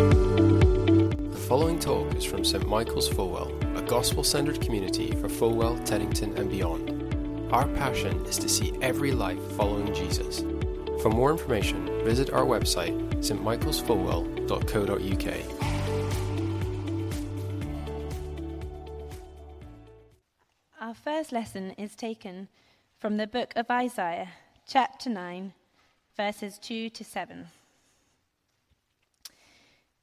The following talk is from St Michael's Fulwell, a gospel centered community for Fulwell, Teddington, and beyond. Our passion is to see every life following Jesus. For more information, visit our website, stmichaelsfulwell.co.uk. Our first lesson is taken from the book of Isaiah, chapter 9, verses 2 to 7.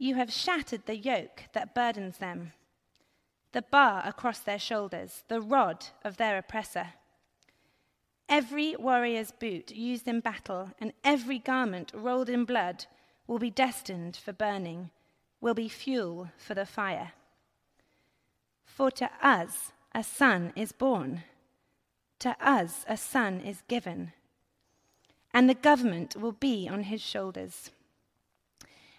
you have shattered the yoke that burdens them, the bar across their shoulders, the rod of their oppressor. Every warrior's boot used in battle and every garment rolled in blood will be destined for burning, will be fuel for the fire. For to us a son is born, to us a son is given, and the government will be on his shoulders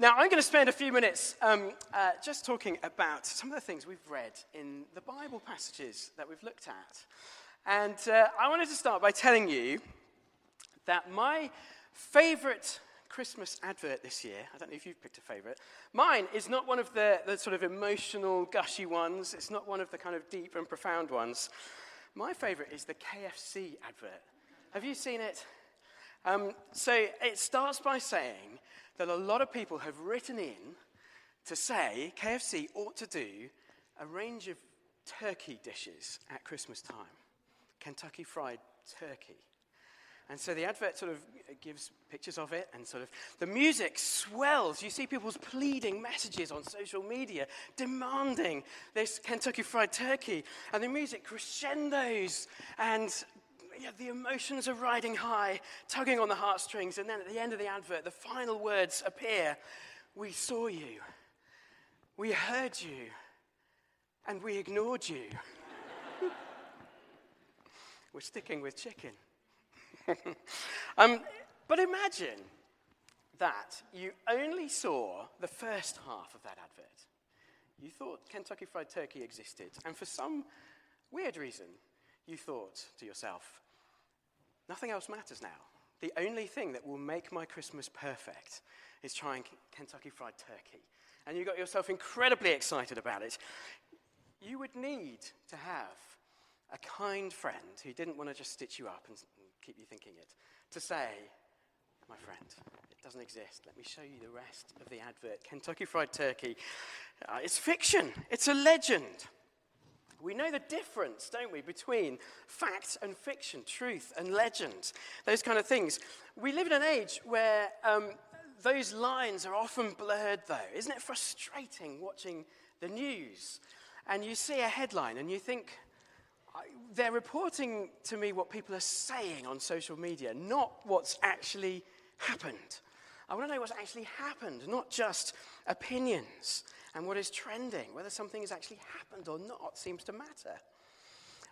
Now, I'm going to spend a few minutes um, uh, just talking about some of the things we've read in the Bible passages that we've looked at. And uh, I wanted to start by telling you that my favorite Christmas advert this year, I don't know if you've picked a favorite, mine is not one of the, the sort of emotional, gushy ones. It's not one of the kind of deep and profound ones. My favorite is the KFC advert. Have you seen it? Um, so it starts by saying, that a lot of people have written in to say KFC ought to do a range of turkey dishes at Christmas time Kentucky Fried Turkey. And so the advert sort of gives pictures of it, and sort of the music swells. You see people's pleading messages on social media demanding this Kentucky Fried Turkey, and the music crescendos, and yeah, the emotions are riding high, tugging on the heartstrings, and then at the end of the advert, the final words appear We saw you, we heard you, and we ignored you. We're sticking with chicken. um, but imagine that you only saw the first half of that advert. You thought Kentucky Fried Turkey existed, and for some weird reason, you thought to yourself, Nothing else matters now. The only thing that will make my Christmas perfect is trying Kentucky Fried Turkey. And you got yourself incredibly excited about it. You would need to have a kind friend who didn't want to just stitch you up and keep you thinking it, to say, my friend, it doesn't exist. Let me show you the rest of the advert. Kentucky Fried Turkey. Uh, it's fiction, it's a legend. We know the difference, don't we, between fact and fiction, truth and legend, those kind of things. We live in an age where um, those lines are often blurred, though. Isn't it frustrating watching the news? And you see a headline and you think, they're reporting to me what people are saying on social media, not what's actually happened. I want to know what's actually happened, not just opinions and what is trending, whether something has actually happened or not, seems to matter.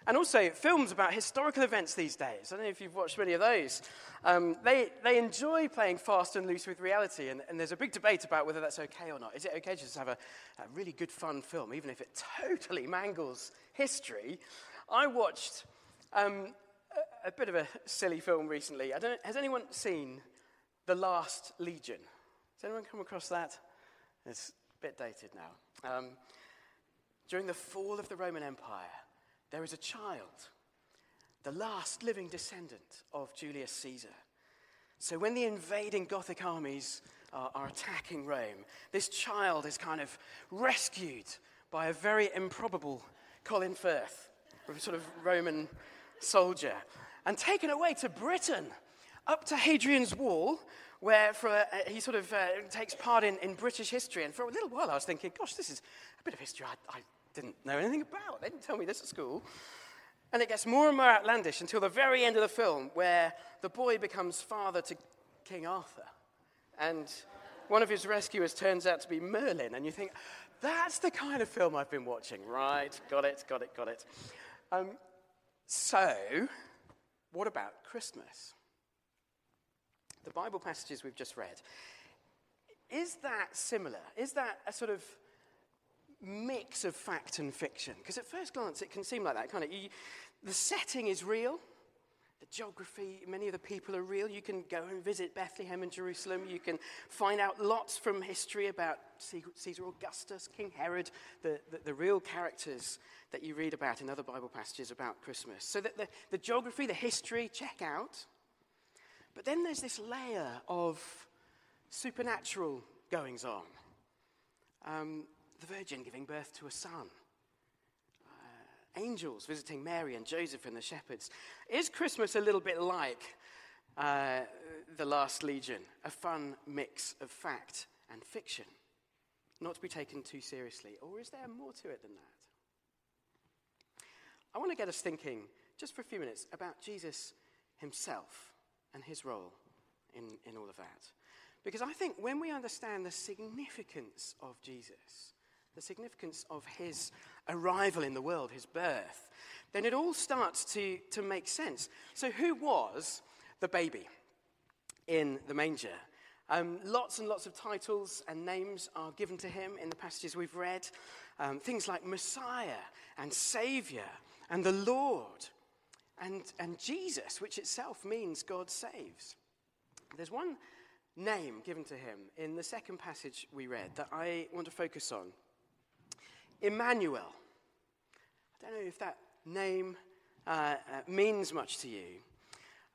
And also, films about historical events these days. I don't know if you've watched many of those. Um, they, they enjoy playing fast and loose with reality, and, and, there's a big debate about whether that's okay or not. Is it okay to just have a, a really good, fun film, even if it totally mangles history? I watched um, a, a, bit of a silly film recently. I don't, has anyone seen The Last Legion? Has anyone come across that? It's bit dated now. Um, during the fall of the Roman Empire, there is a child, the last living descendant of Julius Caesar. So when the invading Gothic armies are, are attacking Rome. This child is kind of rescued by a very improbable Colin Firth, a sort of Roman soldier, and taken away to Britain, up to Hadrian's Wall, where a, he sort of uh, takes part in, in British history. And for a little while, I was thinking, gosh, this is a bit of history I, I didn't know anything about. They didn't tell me this at school. And it gets more and more outlandish until the very end of the film, where the boy becomes father to King Arthur. And one of his rescuers turns out to be Merlin. And you think, that's the kind of film I've been watching. Right, got it, got it, got it. Um, so, what about Christmas? The Bible passages we've just read. Is that similar? Is that a sort of mix of fact and fiction? Because at first glance, it can seem like that, kind of. You, the setting is real, the geography, many of the people are real. You can go and visit Bethlehem and Jerusalem. You can find out lots from history about Caesar Augustus, King Herod, the, the, the real characters that you read about in other Bible passages about Christmas. So that the, the geography, the history, check out. But then there's this layer of supernatural goings on. Um, the Virgin giving birth to a son, uh, angels visiting Mary and Joseph and the shepherds. Is Christmas a little bit like uh, The Last Legion, a fun mix of fact and fiction? Not to be taken too seriously, or is there more to it than that? I want to get us thinking, just for a few minutes, about Jesus himself and his role in, in all of that. Because I think when we understand the significance of Jesus, the significance of his arrival in the world, his birth, then it all starts to, to make sense. So, who was the baby in the manger? Um, lots and lots of titles and names are given to him in the passages we've read. Um, things like Messiah and Savior and the Lord and, and Jesus, which itself means God saves. There's one name given to him in the second passage we read that I want to focus on Emmanuel. I don't know if that name uh, uh, means much to you.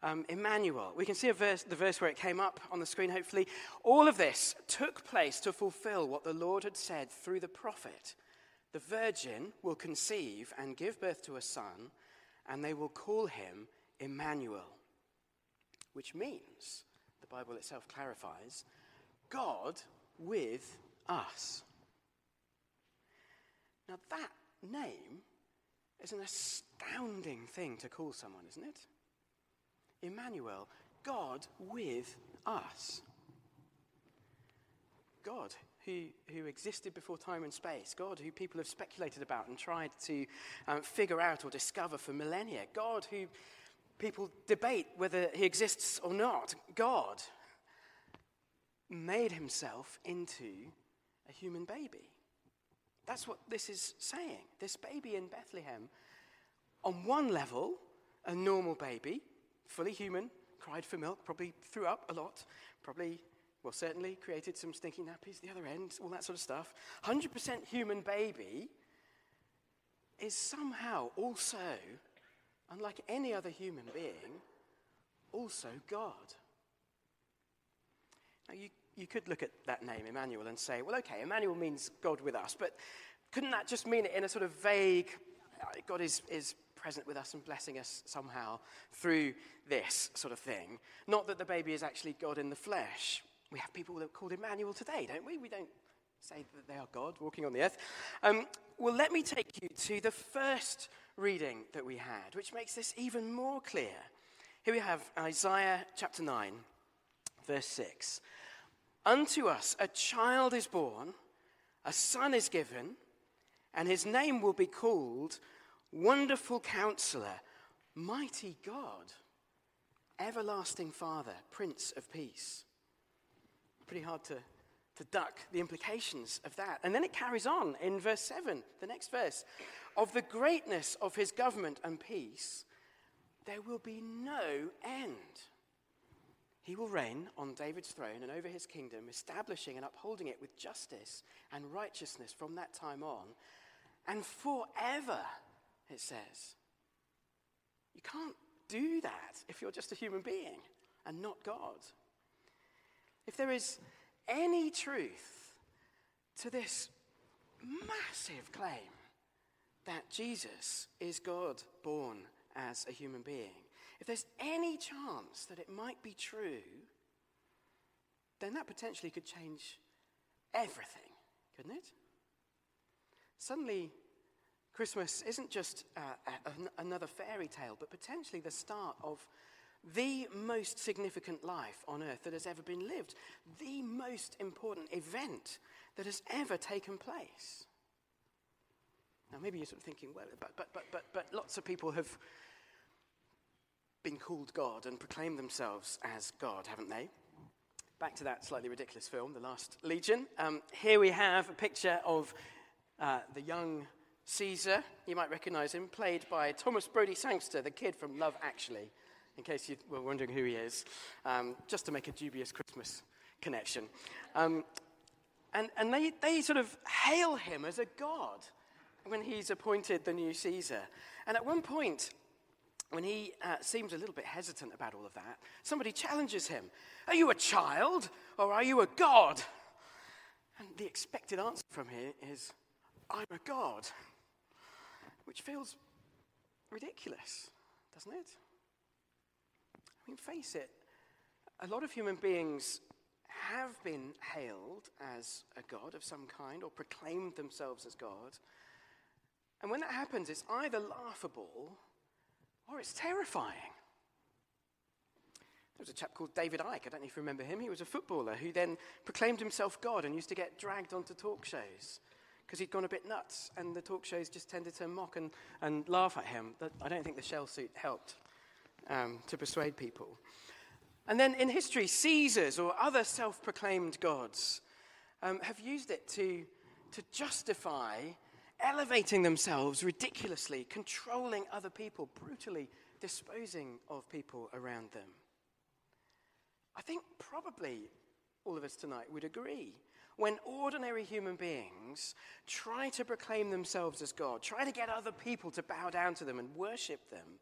Um, Emmanuel. We can see verse, the verse where it came up on the screen, hopefully. All of this took place to fulfill what the Lord had said through the prophet. The virgin will conceive and give birth to a son, and they will call him Emmanuel, which means, the Bible itself clarifies, God with us. Now, that name is an astounding thing to call someone, isn't it? Emmanuel, God with us. God who, who existed before time and space, God who people have speculated about and tried to um, figure out or discover for millennia, God who people debate whether he exists or not, God made himself into a human baby. That's what this is saying. This baby in Bethlehem, on one level, a normal baby, fully human, cried for milk, probably threw up a lot, probably, well, certainly created some stinky nappies the other end, all that sort of stuff. 100% human baby is somehow also, unlike any other human being, also God. Now, you you could look at that name, Emmanuel, and say, well, okay, Emmanuel means God with us, but couldn't that just mean it in a sort of vague, uh, God is, is present with us and blessing us somehow through this sort of thing? Not that the baby is actually God in the flesh. We have people that are called Emmanuel today, don't we? We don't say that they are God walking on the earth. Um, well, let me take you to the first reading that we had, which makes this even more clear. Here we have Isaiah chapter 9, verse 6. Unto us a child is born, a son is given, and his name will be called Wonderful Counselor, Mighty God, Everlasting Father, Prince of Peace. Pretty hard to, to duck the implications of that. And then it carries on in verse 7, the next verse. Of the greatness of his government and peace, there will be no end. He will reign on David's throne and over his kingdom, establishing and upholding it with justice and righteousness from that time on, and forever, it says. You can't do that if you're just a human being and not God. If there is any truth to this massive claim that Jesus is God born as a human being, if there's any chance that it might be true, then that potentially could change everything, couldn't it? Suddenly, Christmas isn't just uh, a, another fairy tale, but potentially the start of the most significant life on earth that has ever been lived, the most important event that has ever taken place. Now, maybe you're sort of thinking, well, but, but, but, but, but lots of people have been called God and proclaimed themselves as God, haven't they? Back to that slightly ridiculous film, The Last Legion. Um, here we have a picture of uh, the young Caesar. You might recognize him, played by Thomas Brodie Sangster, the kid from Love Actually, in case you were wondering who he is, um, just to make a dubious Christmas connection. Um, and and they, they sort of hail him as a god when he's appointed the new Caesar. And at one point, when he uh, seems a little bit hesitant about all of that, somebody challenges him Are you a child or are you a god? And the expected answer from him is, I'm a god, which feels ridiculous, doesn't it? Mean, face it, a lot of human beings have been hailed as a god of some kind or proclaimed themselves as God. And when that happens, it's either laughable or it's terrifying. There was a chap called David Icke, I don't know if you remember him. He was a footballer who then proclaimed himself God and used to get dragged onto talk shows because he'd gone a bit nuts, and the talk shows just tended to mock and, and laugh at him. I don't think the shell suit helped um, to persuade people. And then in history, Caesars or other self proclaimed gods um, have used it to, to justify elevating themselves ridiculously, controlling other people, brutally disposing of people around them. I think probably all of us tonight would agree. When ordinary human beings try to proclaim themselves as God, try to get other people to bow down to them and worship them,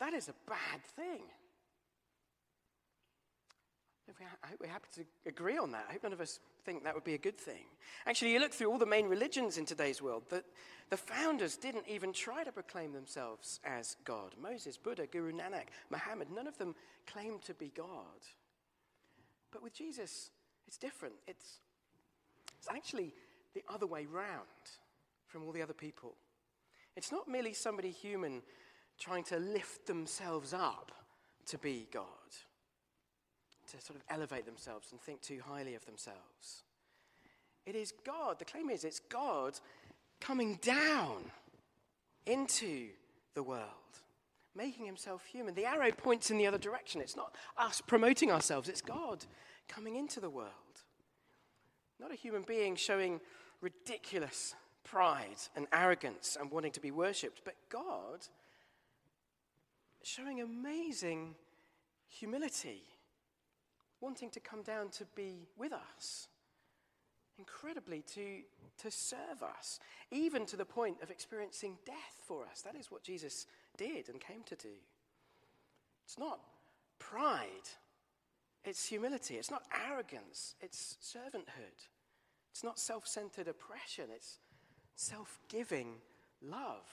that is a bad thing. I hope we're happy to agree on that. I hope none of us think that would be a good thing. Actually, you look through all the main religions in today's world, the, the founders didn't even try to proclaim themselves as God. Moses, Buddha, Guru Nanak, Muhammad, none of them claimed to be God. But with Jesus, it's different. It's, it's actually the other way round from all the other people. It's not merely somebody human trying to lift themselves up to be God to sort of elevate themselves and think too highly of themselves. It is God, the claim is it's God coming down into the world, making himself human. The arrow points in the other direction. It's not us promoting ourselves, it's God coming into the world. Not a human being showing ridiculous pride and arrogance and wanting to be worshipped, but God showing amazing humility wanting to come down to be with us. Incredibly, to, to serve us, even to the point of experiencing death for us. That is what Jesus did and came to do. It's not pride, it's humility. It's not arrogance, it's servanthood. It's not self centered oppression, it's self giving love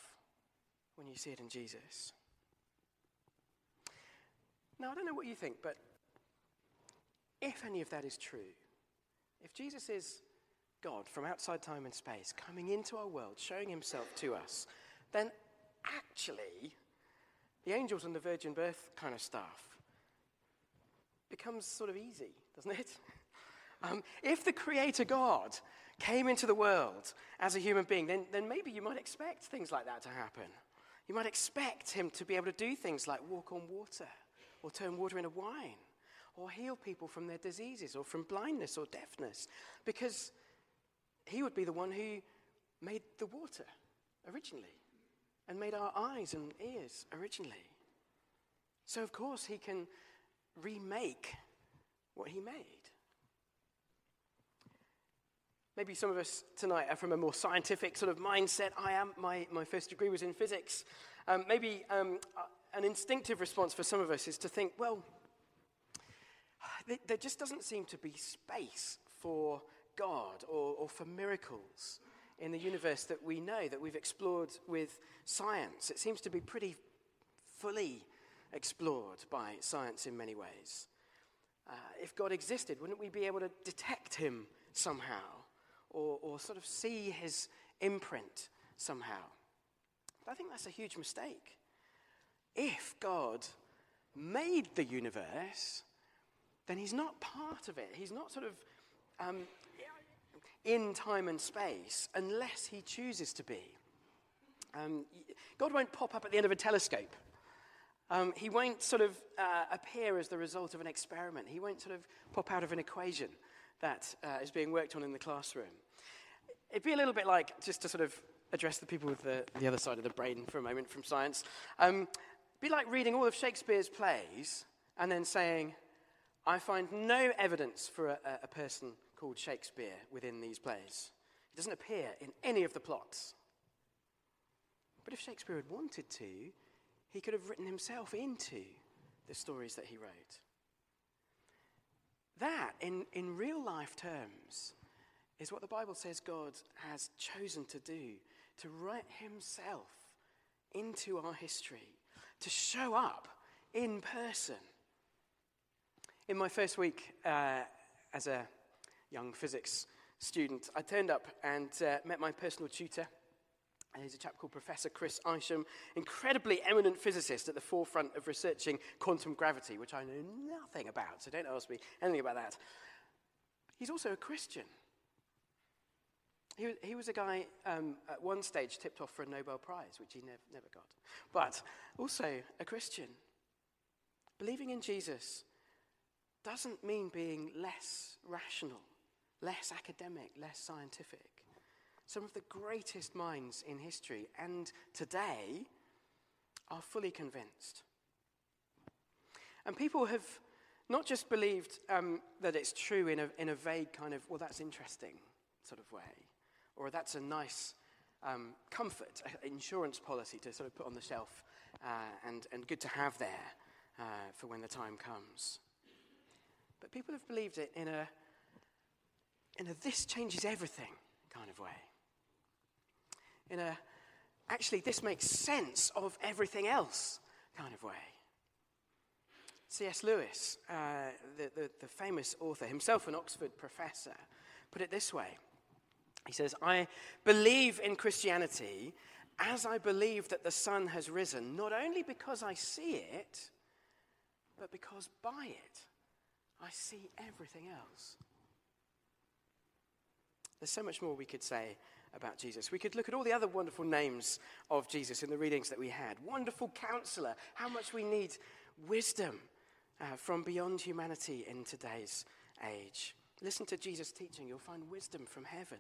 when you see it in Jesus. Now, I don't know what you think, but if any of that is true, if Jesus is God from outside time and space coming into our world, showing himself to us, then actually the angels and the virgin birth kind of stuff becomes sort of easy, doesn't it? Um, if the Creator God came into the world as a human being, then, then maybe you might expect things like that to happen. You might expect him to be able to do things like walk on water or turn water into wine or heal people from their diseases or from blindness or deafness because he would be the one who made the water originally and made our eyes and ears originally. So, of course, he can remake what he made. Maybe some of us tonight are from a more scientific sort of mindset. I am. My, my first degree was in physics. Um, maybe um, an instinctive response for some of us is to think, well, there just doesn't seem to be space for God or, or for miracles in the universe that we know, that we've explored with science. It seems to be pretty fully explored by science in many ways. Uh, if God existed, wouldn't we be able to detect him somehow or, or sort of see his imprint somehow? But I think that's a huge mistake. If God made the universe, then he's not part of it. He's not sort of um, in time and space unless he chooses to be. Um, God won't pop up at the end of a telescope. Um, he won't sort of uh, appear as the result of an experiment. He won't sort of pop out of an equation that uh, is being worked on in the classroom. It'd be a little bit like, just to sort of address the people with the, the other side of the brain for a moment from science, um, be like reading all of Shakespeare's plays and then saying, I find no evidence for a, a person called Shakespeare within these plays. He doesn't appear in any of the plots. But if Shakespeare had wanted to, he could have written himself into the stories that he wrote. That, in, in real life terms, is what the Bible says God has chosen to do to write himself into our history, to show up in person. In my first week uh, as a young physics student, I turned up and uh, met my personal tutor. He's a chap called Professor Chris Isham, incredibly eminent physicist at the forefront of researching quantum gravity, which I know nothing about, so don't ask me anything about that. He's also a Christian. He, he was a guy um, at one stage tipped off for a Nobel Prize, which he nev- never got, but also a Christian. Believing in Jesus doesn't mean being less rational, less academic, less scientific. Some of the greatest minds in history and today are fully convinced. And people have not just believed um, that it's true in a, in a vague kind of, well, that's interesting sort of way, or that's a nice um, comfort, insurance policy to sort of put on the shelf uh, and, and good to have there uh, for when the time comes. But people have believed it in a, in a this changes everything kind of way. In a actually, this makes sense of everything else kind of way. C.S. Lewis, uh, the, the, the famous author, himself an Oxford professor, put it this way He says, I believe in Christianity as I believe that the sun has risen, not only because I see it, but because by it I see everything else. There's so much more we could say about Jesus. We could look at all the other wonderful names of Jesus in the readings that we had. Wonderful counselor, how much we need wisdom uh, from beyond humanity in today's age. Listen to Jesus' teaching, you'll find wisdom from heaven.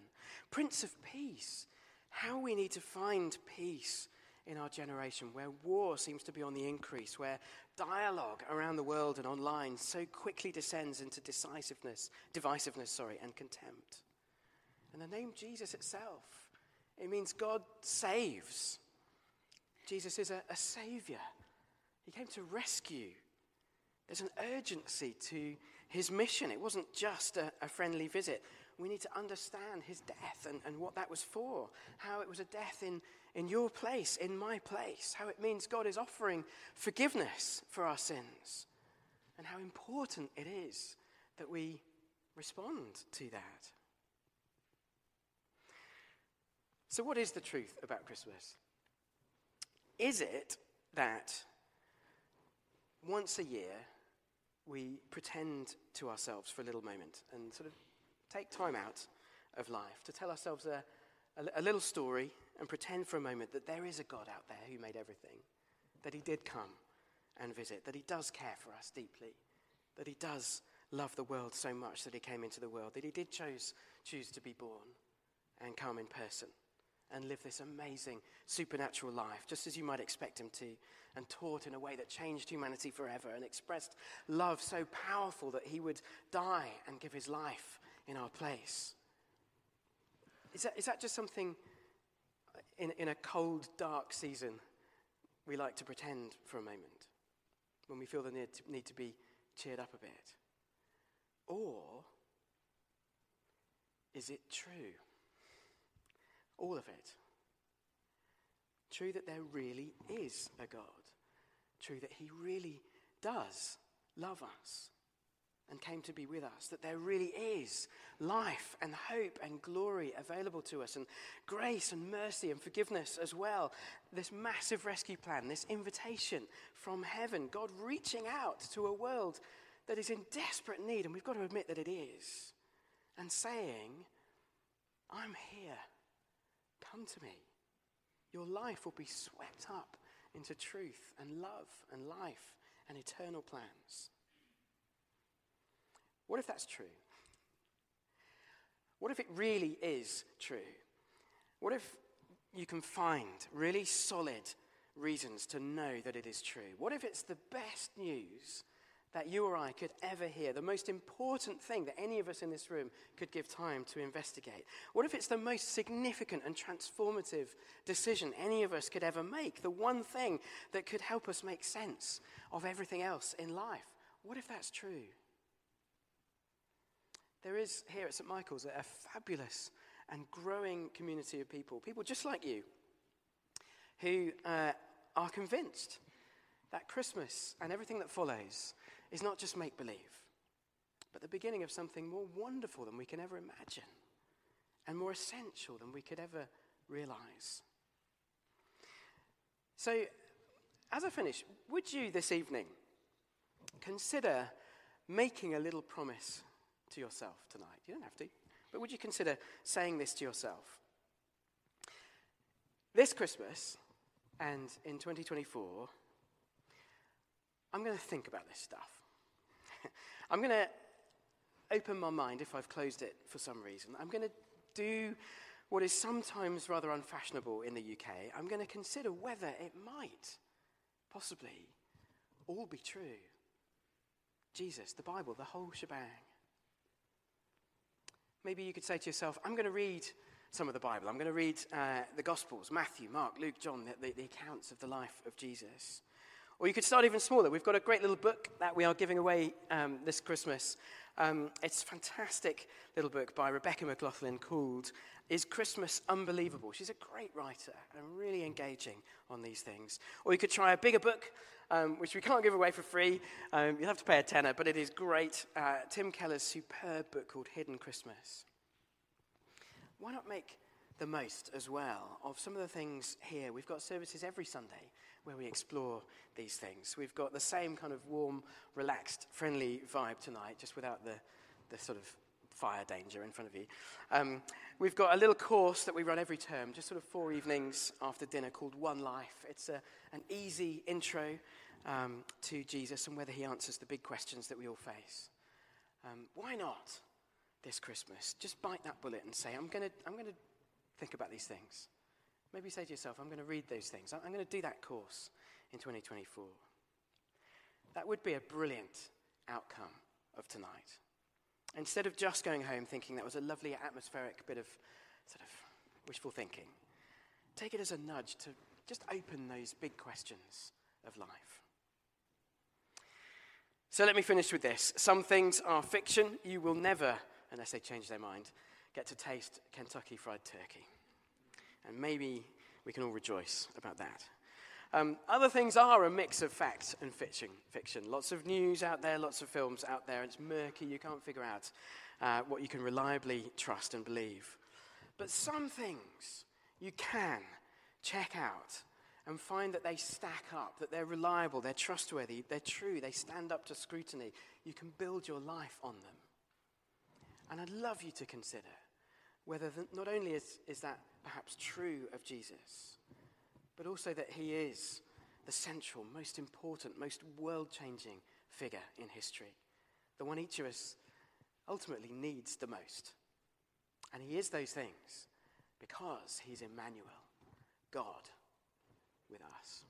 Prince of Peace, how we need to find peace in our generation, where war seems to be on the increase, where dialogue around the world and online so quickly descends into decisiveness, divisiveness, sorry, and contempt. And the name Jesus itself, it means God saves. Jesus is a, a savior. He came to rescue. There's an urgency to his mission. It wasn't just a, a friendly visit. We need to understand his death and, and what that was for, how it was a death in in your place, in my place, how it means God is offering forgiveness for our sins, and how important it is that we respond to that. So, what is the truth about Christmas? Is it that once a year we pretend to ourselves for a little moment and sort of take time out of life to tell ourselves a, a, a little story and pretend for a moment that there is a God out there who made everything, that he did come and visit, that he does care for us deeply, that he does love the world so much that he came into the world, that he did choose, choose to be born and come in person and live this amazing supernatural life, just as you might expect him to, and taught in a way that changed humanity forever and expressed love so powerful that he would die and give his life in our place. Is that, is that just something in, in a cold, dark season, we like to pretend for a moment when we feel the need to, need to be cheered up a bit. Or is it true? All of it. True that there really is a God. True that He really does love us and came to be with us. That there really is life and hope and glory available to us, and grace and mercy and forgiveness as well. This massive rescue plan, this invitation from heaven, God reaching out to a world that is in desperate need, and we've got to admit that it is, and saying, I'm here. Come to me. Your life will be swept up into truth and love and life and eternal plans. What if that's true? What if it really is true? What if you can find really solid reasons to know that it is true? What if it's the best news that you or I could ever hear, the most important thing that any of us in this room could give time to investigate? What if it's the most significant and transformative decision any of us could ever make, the one thing that could help us make sense of everything else in life? What if that's true? There is here at St. Michael's a fabulous and growing community of people, people just like you, who uh, are convinced that Christmas and everything that follows is not just make believe, but the beginning of something more wonderful than we can ever imagine and more essential than we could ever realize. So, as I finish, would you this evening consider making a little promise to yourself tonight? You don't have to, but would you consider saying this to yourself? This Christmas and in 2024, I'm going to think about this stuff. I'm going to open my mind if I've closed it for some reason. I'm going to do what is sometimes rather unfashionable in the UK. I'm going to consider whether it might possibly all be true. Jesus, the Bible, the whole shebang. Maybe you could say to yourself, I'm going to read some of the Bible. I'm going to read uh, the Gospels Matthew, Mark, Luke, John, the, the, the accounts of the life of Jesus. Or you could start even smaller. We've got a great little book that we are giving away um, this Christmas. Um, it's a fantastic little book by Rebecca McLaughlin called Is Christmas Unbelievable? She's a great writer and really engaging on these things. Or you could try a bigger book, um, which we can't give away for free. Um, you'll have to pay a tenner, but it is great. Uh, Tim Keller's superb book called Hidden Christmas. Why not make the most as well of some of the things here? We've got services every Sunday where we explore these things. We've got the same kind of warm, relaxed, friendly vibe tonight, just without the, the sort of fire danger in front of you. Um, we've got a little course that we run every term, just sort of four evenings after dinner, called One Life. It's a, an easy intro um, to Jesus and whether he answers the big questions that we all face. Um, why not this Christmas? Just bite that bullet and say, I'm going to I'm to think about these things. Maybe say to yourself, I'm going to read those things. I'm going to do that course in 2024. That would be a brilliant outcome of tonight. Instead of just going home thinking that was a lovely atmospheric bit of sort of wishful thinking, take it as a nudge to just open those big questions of life. So let me finish with this. Some things are fiction. You will never, unless they change their mind, get to taste Kentucky Fried Turkey. And maybe we can all rejoice about that. Um, other things are a mix of fact and fiction, fiction. Lots of news out there, lots of films out there. It's murky. You can't figure out uh, what you can reliably trust and believe. But some things you can check out and find that they stack up, that they're reliable, they're trustworthy, they're true, they stand up to scrutiny. You can build your life on them. And I'd love you to consider whether the, not only is, is that perhaps true of Jesus, but also that he is the central, most important, most world changing figure in history, the one each of us ultimately needs the most. And he is those things because he's Emmanuel, God with us.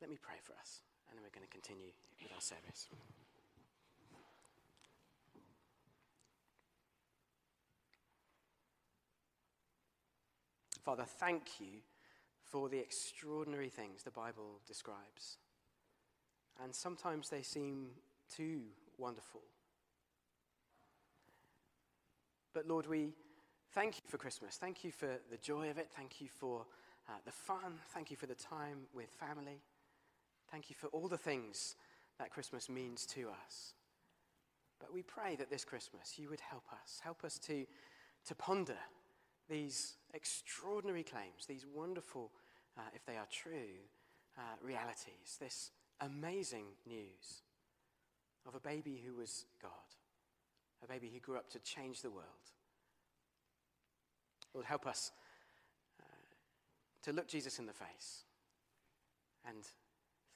Let me pray for us, and then we're going to continue with our service. Father, thank you for the extraordinary things the Bible describes. And sometimes they seem too wonderful. But Lord, we thank you for Christmas. Thank you for the joy of it. Thank you for uh, the fun. Thank you for the time with family. Thank you for all the things that Christmas means to us. But we pray that this Christmas you would help us, help us to, to ponder these extraordinary claims, these wonderful, uh, if they are true, uh, realities, this amazing news of a baby who was God, a baby who grew up to change the world. Lord, help us uh, to look Jesus in the face and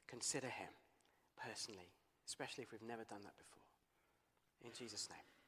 consider him personally, especially if we've never done that before. In Jesus' name.